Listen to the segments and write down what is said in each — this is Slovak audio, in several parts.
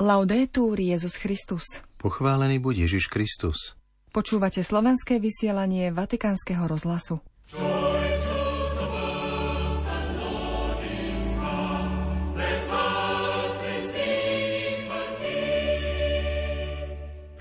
Laudetur Jezus Christus. Pochválený buď Ježiš Kristus. Počúvate slovenské vysielanie Vatikánskeho rozhlasu.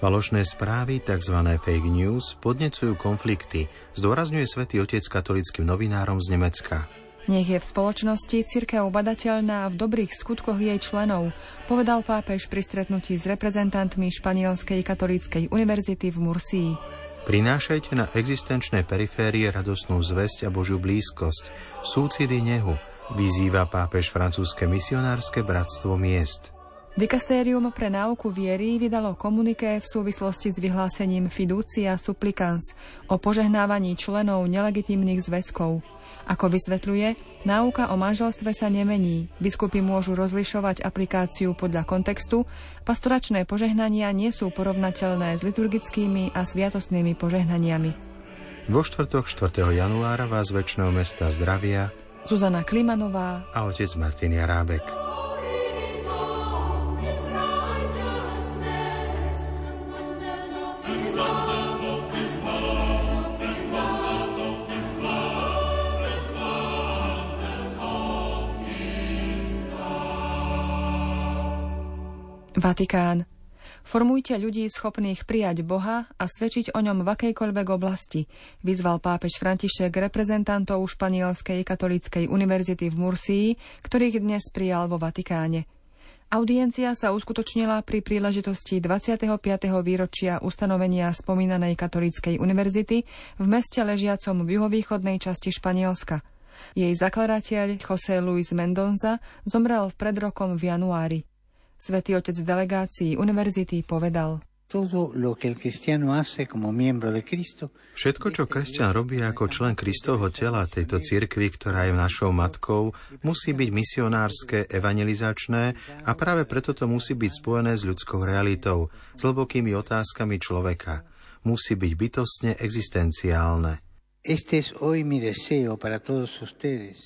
Falošné správy, tzv. fake news, podnecujú konflikty, zdôrazňuje svätý Otec katolickým novinárom z Nemecka. Nech je v spoločnosti cirkev badateľná v dobrých skutkoch jej členov, povedal pápež pri stretnutí s reprezentantmi Španielskej katolíckej univerzity v Mursii. Prinášajte na existenčné periférie radosnú zväzť a Božiu blízkosť, súcidy nehu, vyzýva pápež francúzske misionárske bratstvo miest. Dikastérium pre náuku viery vydalo komuniké v súvislosti s vyhlásením fiducia supplicans o požehnávaní členov nelegitímnych zväzkov. Ako vysvetľuje, náuka o manželstve sa nemení. Biskupy môžu rozlišovať aplikáciu podľa kontextu, pastoračné požehnania nie sú porovnateľné s liturgickými a sviatostnými požehnaniami. Vo štvrtok 4. januára vás väčšného mesta zdravia Zuzana Klimanová a otec Martin Jarábek. Vatikán. Formujte ľudí schopných prijať Boha a svedčiť o ňom v akejkoľvek oblasti, vyzval pápež František reprezentantov Španielskej katolíckej univerzity v Mursii, ktorých dnes prijal vo Vatikáne. Audiencia sa uskutočnila pri príležitosti 25. výročia ustanovenia spomínanej katolíckej univerzity v meste ležiacom v juhovýchodnej časti Španielska. Jej zakladateľ José Luis Mendonza zomrel v predrokom v januári. Svetý otec delegácií univerzity povedal, Všetko, čo kresťan robí ako člen Kristovho tela tejto cirkvi, ktorá je našou matkou, musí byť misionárske, evangelizačné a práve preto to musí byť spojené s ľudskou realitou, s hlbokými otázkami človeka. Musí byť bytostne existenciálne.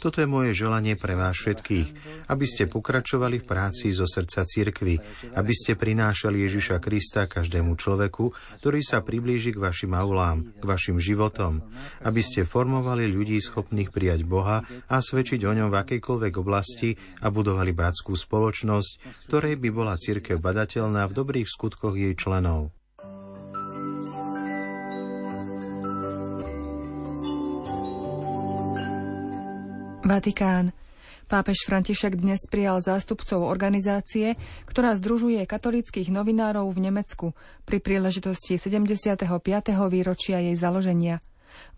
Toto je moje želanie pre vás všetkých, aby ste pokračovali v práci zo srdca cirkvy, aby ste prinášali Ježiša Krista každému človeku, ktorý sa priblíži k vašim aulám, k vašim životom, aby ste formovali ľudí schopných prijať Boha a svedčiť o ňom v akejkoľvek oblasti a budovali bratskú spoločnosť, ktorej by bola cirkev badateľná v dobrých skutkoch jej členov. Vatikán. Pápež František dnes prijal zástupcov organizácie, ktorá združuje katolických novinárov v Nemecku pri príležitosti 75. výročia jej založenia.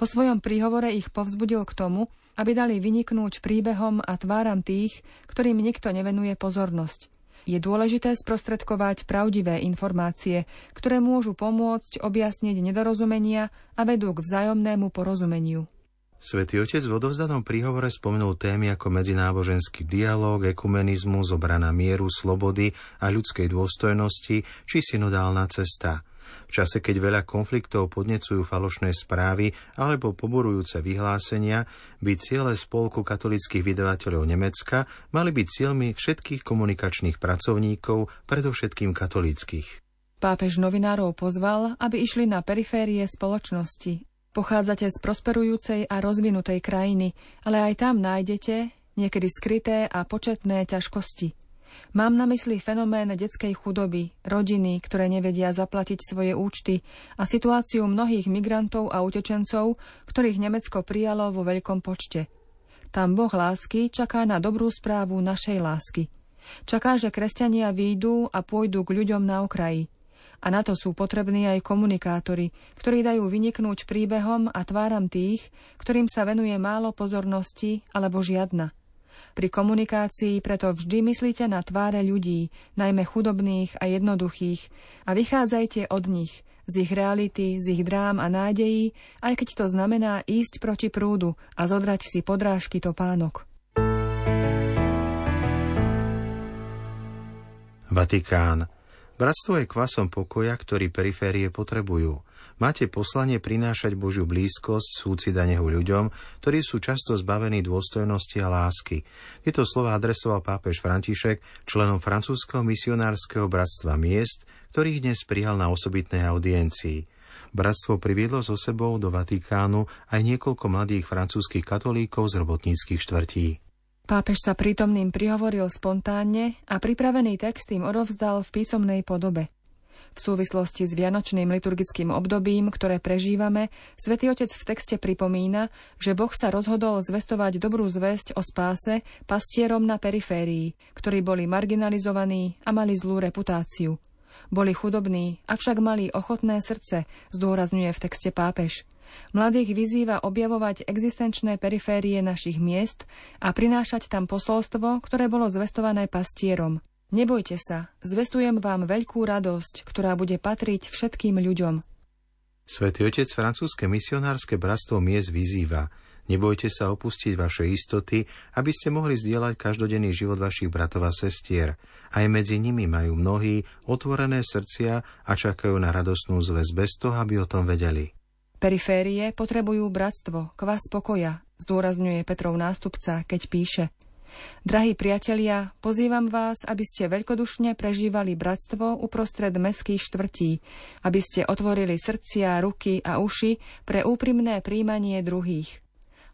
Vo svojom príhovore ich povzbudil k tomu, aby dali vyniknúť príbehom a tváram tých, ktorým nikto nevenuje pozornosť. Je dôležité sprostredkovať pravdivé informácie, ktoré môžu pomôcť objasniť nedorozumenia a vedú k vzájomnému porozumeniu. Svetý Otec v odovzdanom príhovore spomenul témy ako medzináboženský dialog, ekumenizmus, obrana mieru, slobody a ľudskej dôstojnosti či synodálna cesta. V čase, keď veľa konfliktov podnecujú falošné správy alebo poborujúce vyhlásenia, by ciele spolku katolických vydavateľov Nemecka mali byť cieľmi všetkých komunikačných pracovníkov, predovšetkým katolíckých. Pápež novinárov pozval, aby išli na periférie spoločnosti, Pochádzate z prosperujúcej a rozvinutej krajiny, ale aj tam nájdete niekedy skryté a početné ťažkosti. Mám na mysli fenomén detskej chudoby, rodiny, ktoré nevedia zaplatiť svoje účty a situáciu mnohých migrantov a utečencov, ktorých Nemecko prijalo vo veľkom počte. Tam Boh lásky čaká na dobrú správu našej lásky. Čaká, že kresťania výjdu a pôjdu k ľuďom na okraji. A na to sú potrební aj komunikátori, ktorí dajú vyniknúť príbehom a tváram tých, ktorým sa venuje málo pozornosti alebo žiadna. Pri komunikácii preto vždy myslíte na tváre ľudí, najmä chudobných a jednoduchých, a vychádzajte od nich, z ich reality, z ich drám a nádejí, aj keď to znamená ísť proti prúdu a zodrať si podrážky topánok. Vatikán. Bratstvo je kvasom pokoja, ktorý periférie potrebujú. Máte poslanie prinášať Božiu blízkosť, súcit a nehu ľuďom, ktorí sú často zbavení dôstojnosti a lásky. Tieto slova adresoval pápež František členom francúzského misionárskeho bratstva miest, ktorých dnes prijal na osobitnej audiencii. Bratstvo priviedlo so sebou do Vatikánu aj niekoľko mladých francúzskych katolíkov z robotníckých štvrtí. Pápež sa prítomným prihovoril spontánne a pripravený text im odovzdal v písomnej podobe. V súvislosti s vianočným liturgickým obdobím, ktoré prežívame, svätý Otec v texte pripomína, že Boh sa rozhodol zvestovať dobrú zväzť o spáse pastierom na periférii, ktorí boli marginalizovaní a mali zlú reputáciu. Boli chudobní, avšak mali ochotné srdce, zdôrazňuje v texte pápež. Mladých vyzýva objavovať existenčné periférie našich miest a prinášať tam posolstvo, ktoré bolo zvestované pastierom – Nebojte sa, zvestujem vám veľkú radosť, ktorá bude patriť všetkým ľuďom. Svetý otec francúzske misionárske bratstvo Mies vyzýva Nebojte sa opustiť vaše istoty, aby ste mohli zdieľať každodenný život vašich bratov a sestier. Aj medzi nimi majú mnohí otvorené srdcia a čakajú na radosnú zväz bez toho, aby o tom vedeli. Periférie potrebujú bratstvo, kvas pokoja, zdôrazňuje Petrov nástupca, keď píše – Drahí priatelia, pozývam vás, aby ste veľkodušne prežívali bratstvo uprostred meských štvrtí, aby ste otvorili srdcia, ruky a uši pre úprimné príjmanie druhých.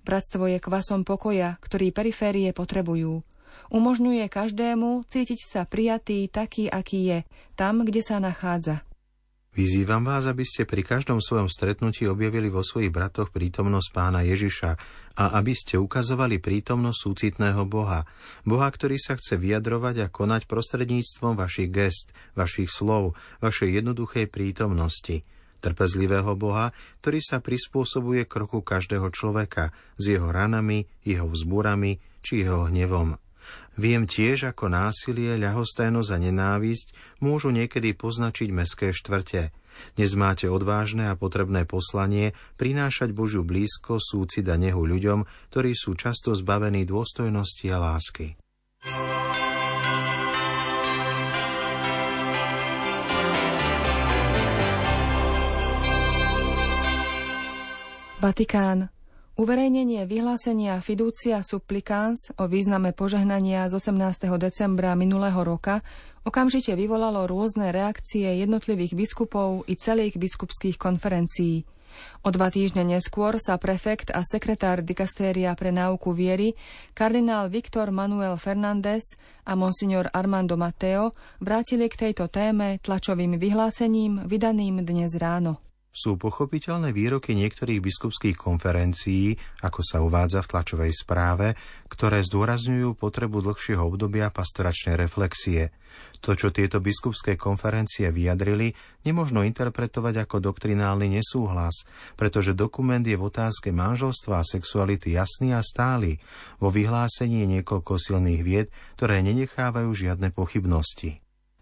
Bratstvo je kvasom pokoja, ktorý periférie potrebujú. Umožňuje každému cítiť sa prijatý taký, aký je, tam, kde sa nachádza. Vyzývam vás, aby ste pri každom svojom stretnutí objavili vo svojich bratoch prítomnosť pána Ježiša a aby ste ukazovali prítomnosť súcitného Boha. Boha, ktorý sa chce vyjadrovať a konať prostredníctvom vašich gest, vašich slov, vašej jednoduchej prítomnosti. Trpezlivého Boha, ktorý sa prispôsobuje kroku každého človeka s jeho ranami, jeho vzbúrami či jeho hnevom. Viem tiež, ako násilie, ľahostajnosť a nenávisť môžu niekedy poznačiť meské štvrte. Dnes máte odvážne a potrebné poslanie prinášať Božiu blízko, súcit a nehu ľuďom, ktorí sú často zbavení dôstojnosti a lásky. Vatikán. Uverejnenie vyhlásenia Fiducia Supplicans o význame požehnania z 18. decembra minulého roka okamžite vyvolalo rôzne reakcie jednotlivých biskupov i celých biskupských konferencií. O dva týždne neskôr sa prefekt a sekretár dikastéria pre náuku viery, kardinál Viktor Manuel Fernández a monsignor Armando Mateo vrátili k tejto téme tlačovým vyhlásením vydaným dnes ráno sú pochopiteľné výroky niektorých biskupských konferencií, ako sa uvádza v tlačovej správe, ktoré zdôrazňujú potrebu dlhšieho obdobia pastoračnej reflexie. To, čo tieto biskupské konferencie vyjadrili, nemožno interpretovať ako doktrinálny nesúhlas, pretože dokument je v otázke manželstva a sexuality jasný a stály. Vo vyhlásení je niekoľko silných vied, ktoré nenechávajú žiadne pochybnosti.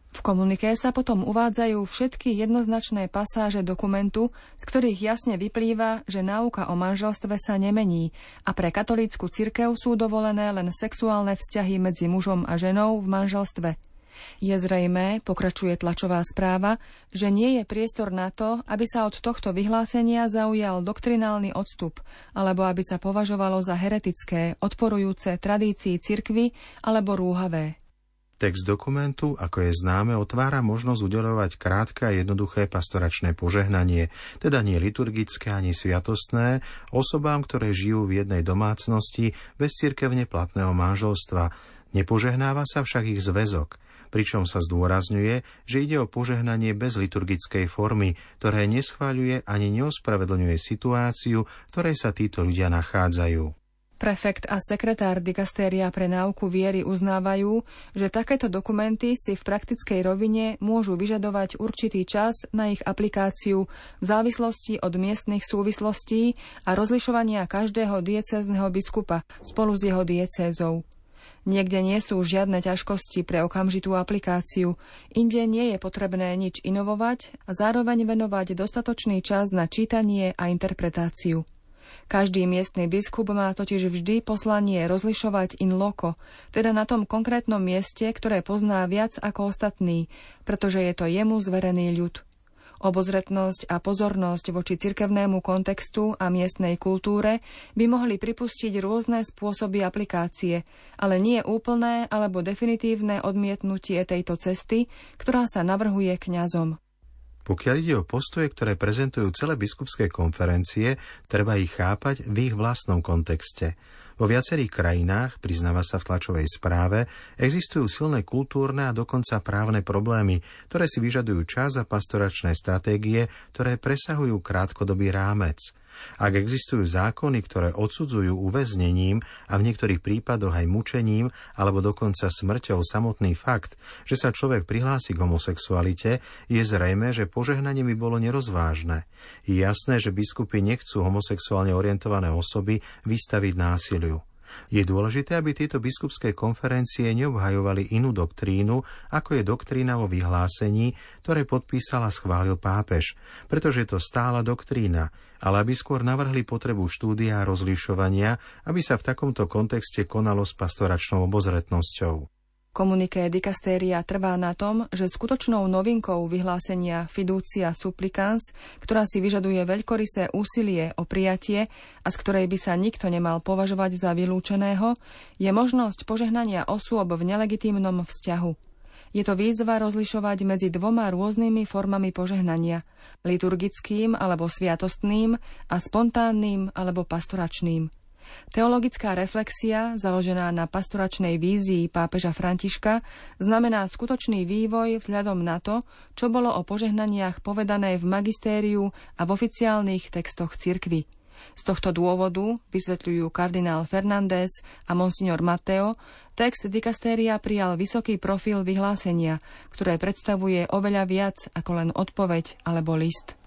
V komuniké sa potom uvádzajú všetky jednoznačné pasáže dokumentu, z ktorých jasne vyplýva, že náuka o manželstve sa nemení a pre katolícku cirkev sú dovolené len sexuálne vzťahy medzi mužom a ženou v manželstve. Je zrejmé, pokračuje tlačová správa, že nie je priestor na to, aby sa od tohto vyhlásenia zaujal doktrinálny odstup, alebo aby sa považovalo za heretické, odporujúce tradícii cirkvy alebo rúhavé. Text dokumentu, ako je známe, otvára možnosť udelovať krátke a jednoduché pastoračné požehnanie, teda nie liturgické ani sviatostné, osobám, ktoré žijú v jednej domácnosti bez cirkevne platného manželstva. Nepožehnáva sa však ich zväzok, pričom sa zdôrazňuje, že ide o požehnanie bez liturgickej formy, ktoré neschváľuje ani neospravedlňuje situáciu, v ktorej sa títo ľudia nachádzajú. Prefekt a sekretár dikastéria pre náuku viery uznávajú, že takéto dokumenty si v praktickej rovine môžu vyžadovať určitý čas na ich aplikáciu v závislosti od miestnych súvislostí a rozlišovania každého diecézneho biskupa spolu s jeho diecézou. Niekde nie sú žiadne ťažkosti pre okamžitú aplikáciu, inde nie je potrebné nič inovovať a zároveň venovať dostatočný čas na čítanie a interpretáciu. Každý miestny biskup má totiž vždy poslanie rozlišovať in loco, teda na tom konkrétnom mieste, ktoré pozná viac ako ostatný, pretože je to jemu zverený ľud. Obozretnosť a pozornosť voči cirkevnému kontextu a miestnej kultúre by mohli pripustiť rôzne spôsoby aplikácie, ale nie úplné alebo definitívne odmietnutie tejto cesty, ktorá sa navrhuje kňazom. Pokiaľ ide o postoje, ktoré prezentujú celé biskupské konferencie, treba ich chápať v ich vlastnom kontexte – vo viacerých krajinách, priznáva sa v tlačovej správe, existujú silné kultúrne a dokonca právne problémy, ktoré si vyžadujú čas a pastoračné stratégie, ktoré presahujú krátkodobý rámec. Ak existujú zákony, ktoré odsudzujú uväznením a v niektorých prípadoch aj mučením alebo dokonca smrťou samotný fakt, že sa človek prihlási k homosexualite, je zrejme, že požehnanie by bolo nerozvážne. Je jasné, že biskupy nechcú homosexuálne orientované osoby vystaviť násiliu. Je dôležité, aby tieto biskupské konferencie neobhajovali inú doktrínu, ako je doktrína vo vyhlásení, ktoré podpísal a schválil pápež, pretože je to stála doktrína, ale aby skôr navrhli potrebu štúdia a rozlišovania, aby sa v takomto kontexte konalo s pastoračnou obozretnosťou. Komuniké dikastéria trvá na tom, že skutočnou novinkou vyhlásenia fiducia supplicans, ktorá si vyžaduje veľkorysé úsilie o prijatie a z ktorej by sa nikto nemal považovať za vylúčeného, je možnosť požehnania osôb v nelegitímnom vzťahu. Je to výzva rozlišovať medzi dvoma rôznymi formami požehnania, liturgickým alebo sviatostným a spontánnym alebo pastoračným – Teologická reflexia, založená na pastoračnej vízii pápeža Františka, znamená skutočný vývoj vzhľadom na to, čo bolo o požehnaniach povedané v magistériu a v oficiálnych textoch cirkvy. Z tohto dôvodu, vysvetľujú kardinál Fernández a monsignor Mateo, text dikastéria prijal vysoký profil vyhlásenia, ktoré predstavuje oveľa viac ako len odpoveď alebo list.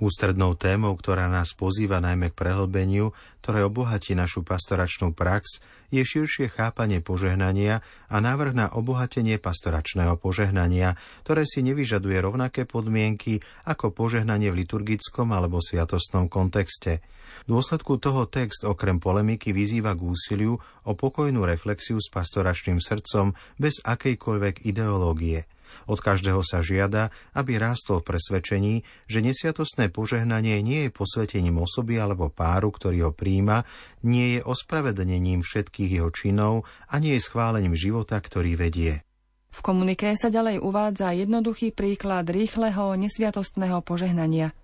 Ústrednou témou, ktorá nás pozýva najmä k prehlbeniu, ktoré obohatí našu pastoračnú prax, je širšie chápanie požehnania a návrh na obohatenie pastoračného požehnania, ktoré si nevyžaduje rovnaké podmienky ako požehnanie v liturgickom alebo sviatostnom kontexte. V dôsledku toho text okrem polemiky vyzýva k úsiliu o pokojnú reflexiu s pastoračným srdcom bez akejkoľvek ideológie – od každého sa žiada, aby rástol presvedčení, že nesviatostné požehnanie nie je posvetením osoby alebo páru, ktorý ho príjma, nie je ospravedlnením všetkých jeho činov a nie je schválením života, ktorý vedie. V komuniké sa ďalej uvádza jednoduchý príklad rýchleho nesviatostného požehnania.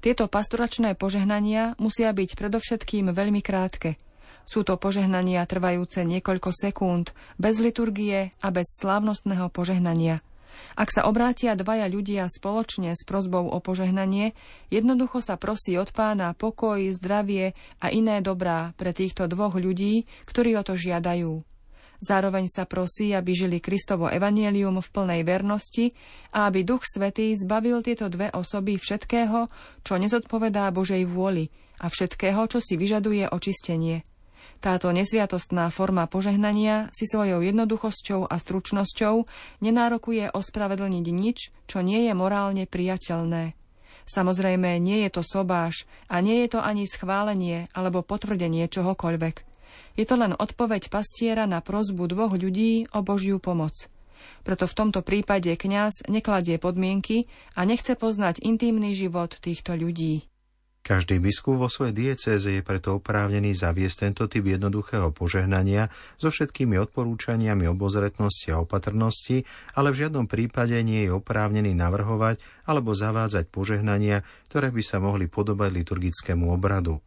Tieto pastoračné požehnania musia byť predovšetkým veľmi krátke. Sú to požehnania trvajúce niekoľko sekúnd, bez liturgie a bez slávnostného požehnania – ak sa obrátia dvaja ľudia spoločne s prozbou o požehnanie, jednoducho sa prosí od pána pokoj, zdravie a iné dobrá pre týchto dvoch ľudí, ktorí o to žiadajú. Zároveň sa prosí, aby žili Kristovo evanielium v plnej vernosti a aby Duch Svetý zbavil tieto dve osoby všetkého, čo nezodpovedá Božej vôli a všetkého, čo si vyžaduje očistenie – táto nesviatostná forma požehnania si svojou jednoduchosťou a stručnosťou nenárokuje ospravedlniť nič, čo nie je morálne priateľné. Samozrejme, nie je to sobáš a nie je to ani schválenie alebo potvrdenie čohokoľvek. Je to len odpoveď pastiera na prozbu dvoch ľudí o Božiu pomoc. Preto v tomto prípade kňaz nekladie podmienky a nechce poznať intímny život týchto ľudí. Každý biskup vo svojej diecéze je preto oprávnený zaviesť tento typ jednoduchého požehnania so všetkými odporúčaniami obozretnosti a opatrnosti, ale v žiadnom prípade nie je oprávnený navrhovať alebo zavádzať požehnania, ktoré by sa mohli podobať liturgickému obradu.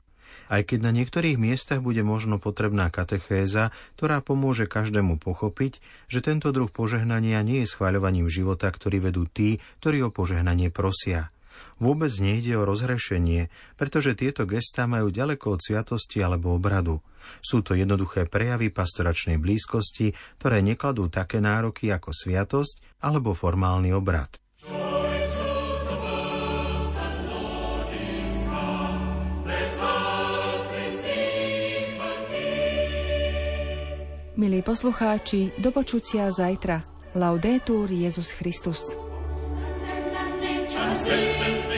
Aj keď na niektorých miestach bude možno potrebná katechéza, ktorá pomôže každému pochopiť, že tento druh požehnania nie je schváľovaním života, ktorý vedú tí, ktorí o požehnanie prosia. Vôbec nejde o rozhrešenie, pretože tieto gestá majú ďaleko od sviatosti alebo obradu. Sú to jednoduché prejavy pastoračnej blízkosti, ktoré nekladú také nároky ako sviatosť alebo formálny obrad. Milí poslucháči, do počutia zajtra. Laudetur Jezus Christus. You.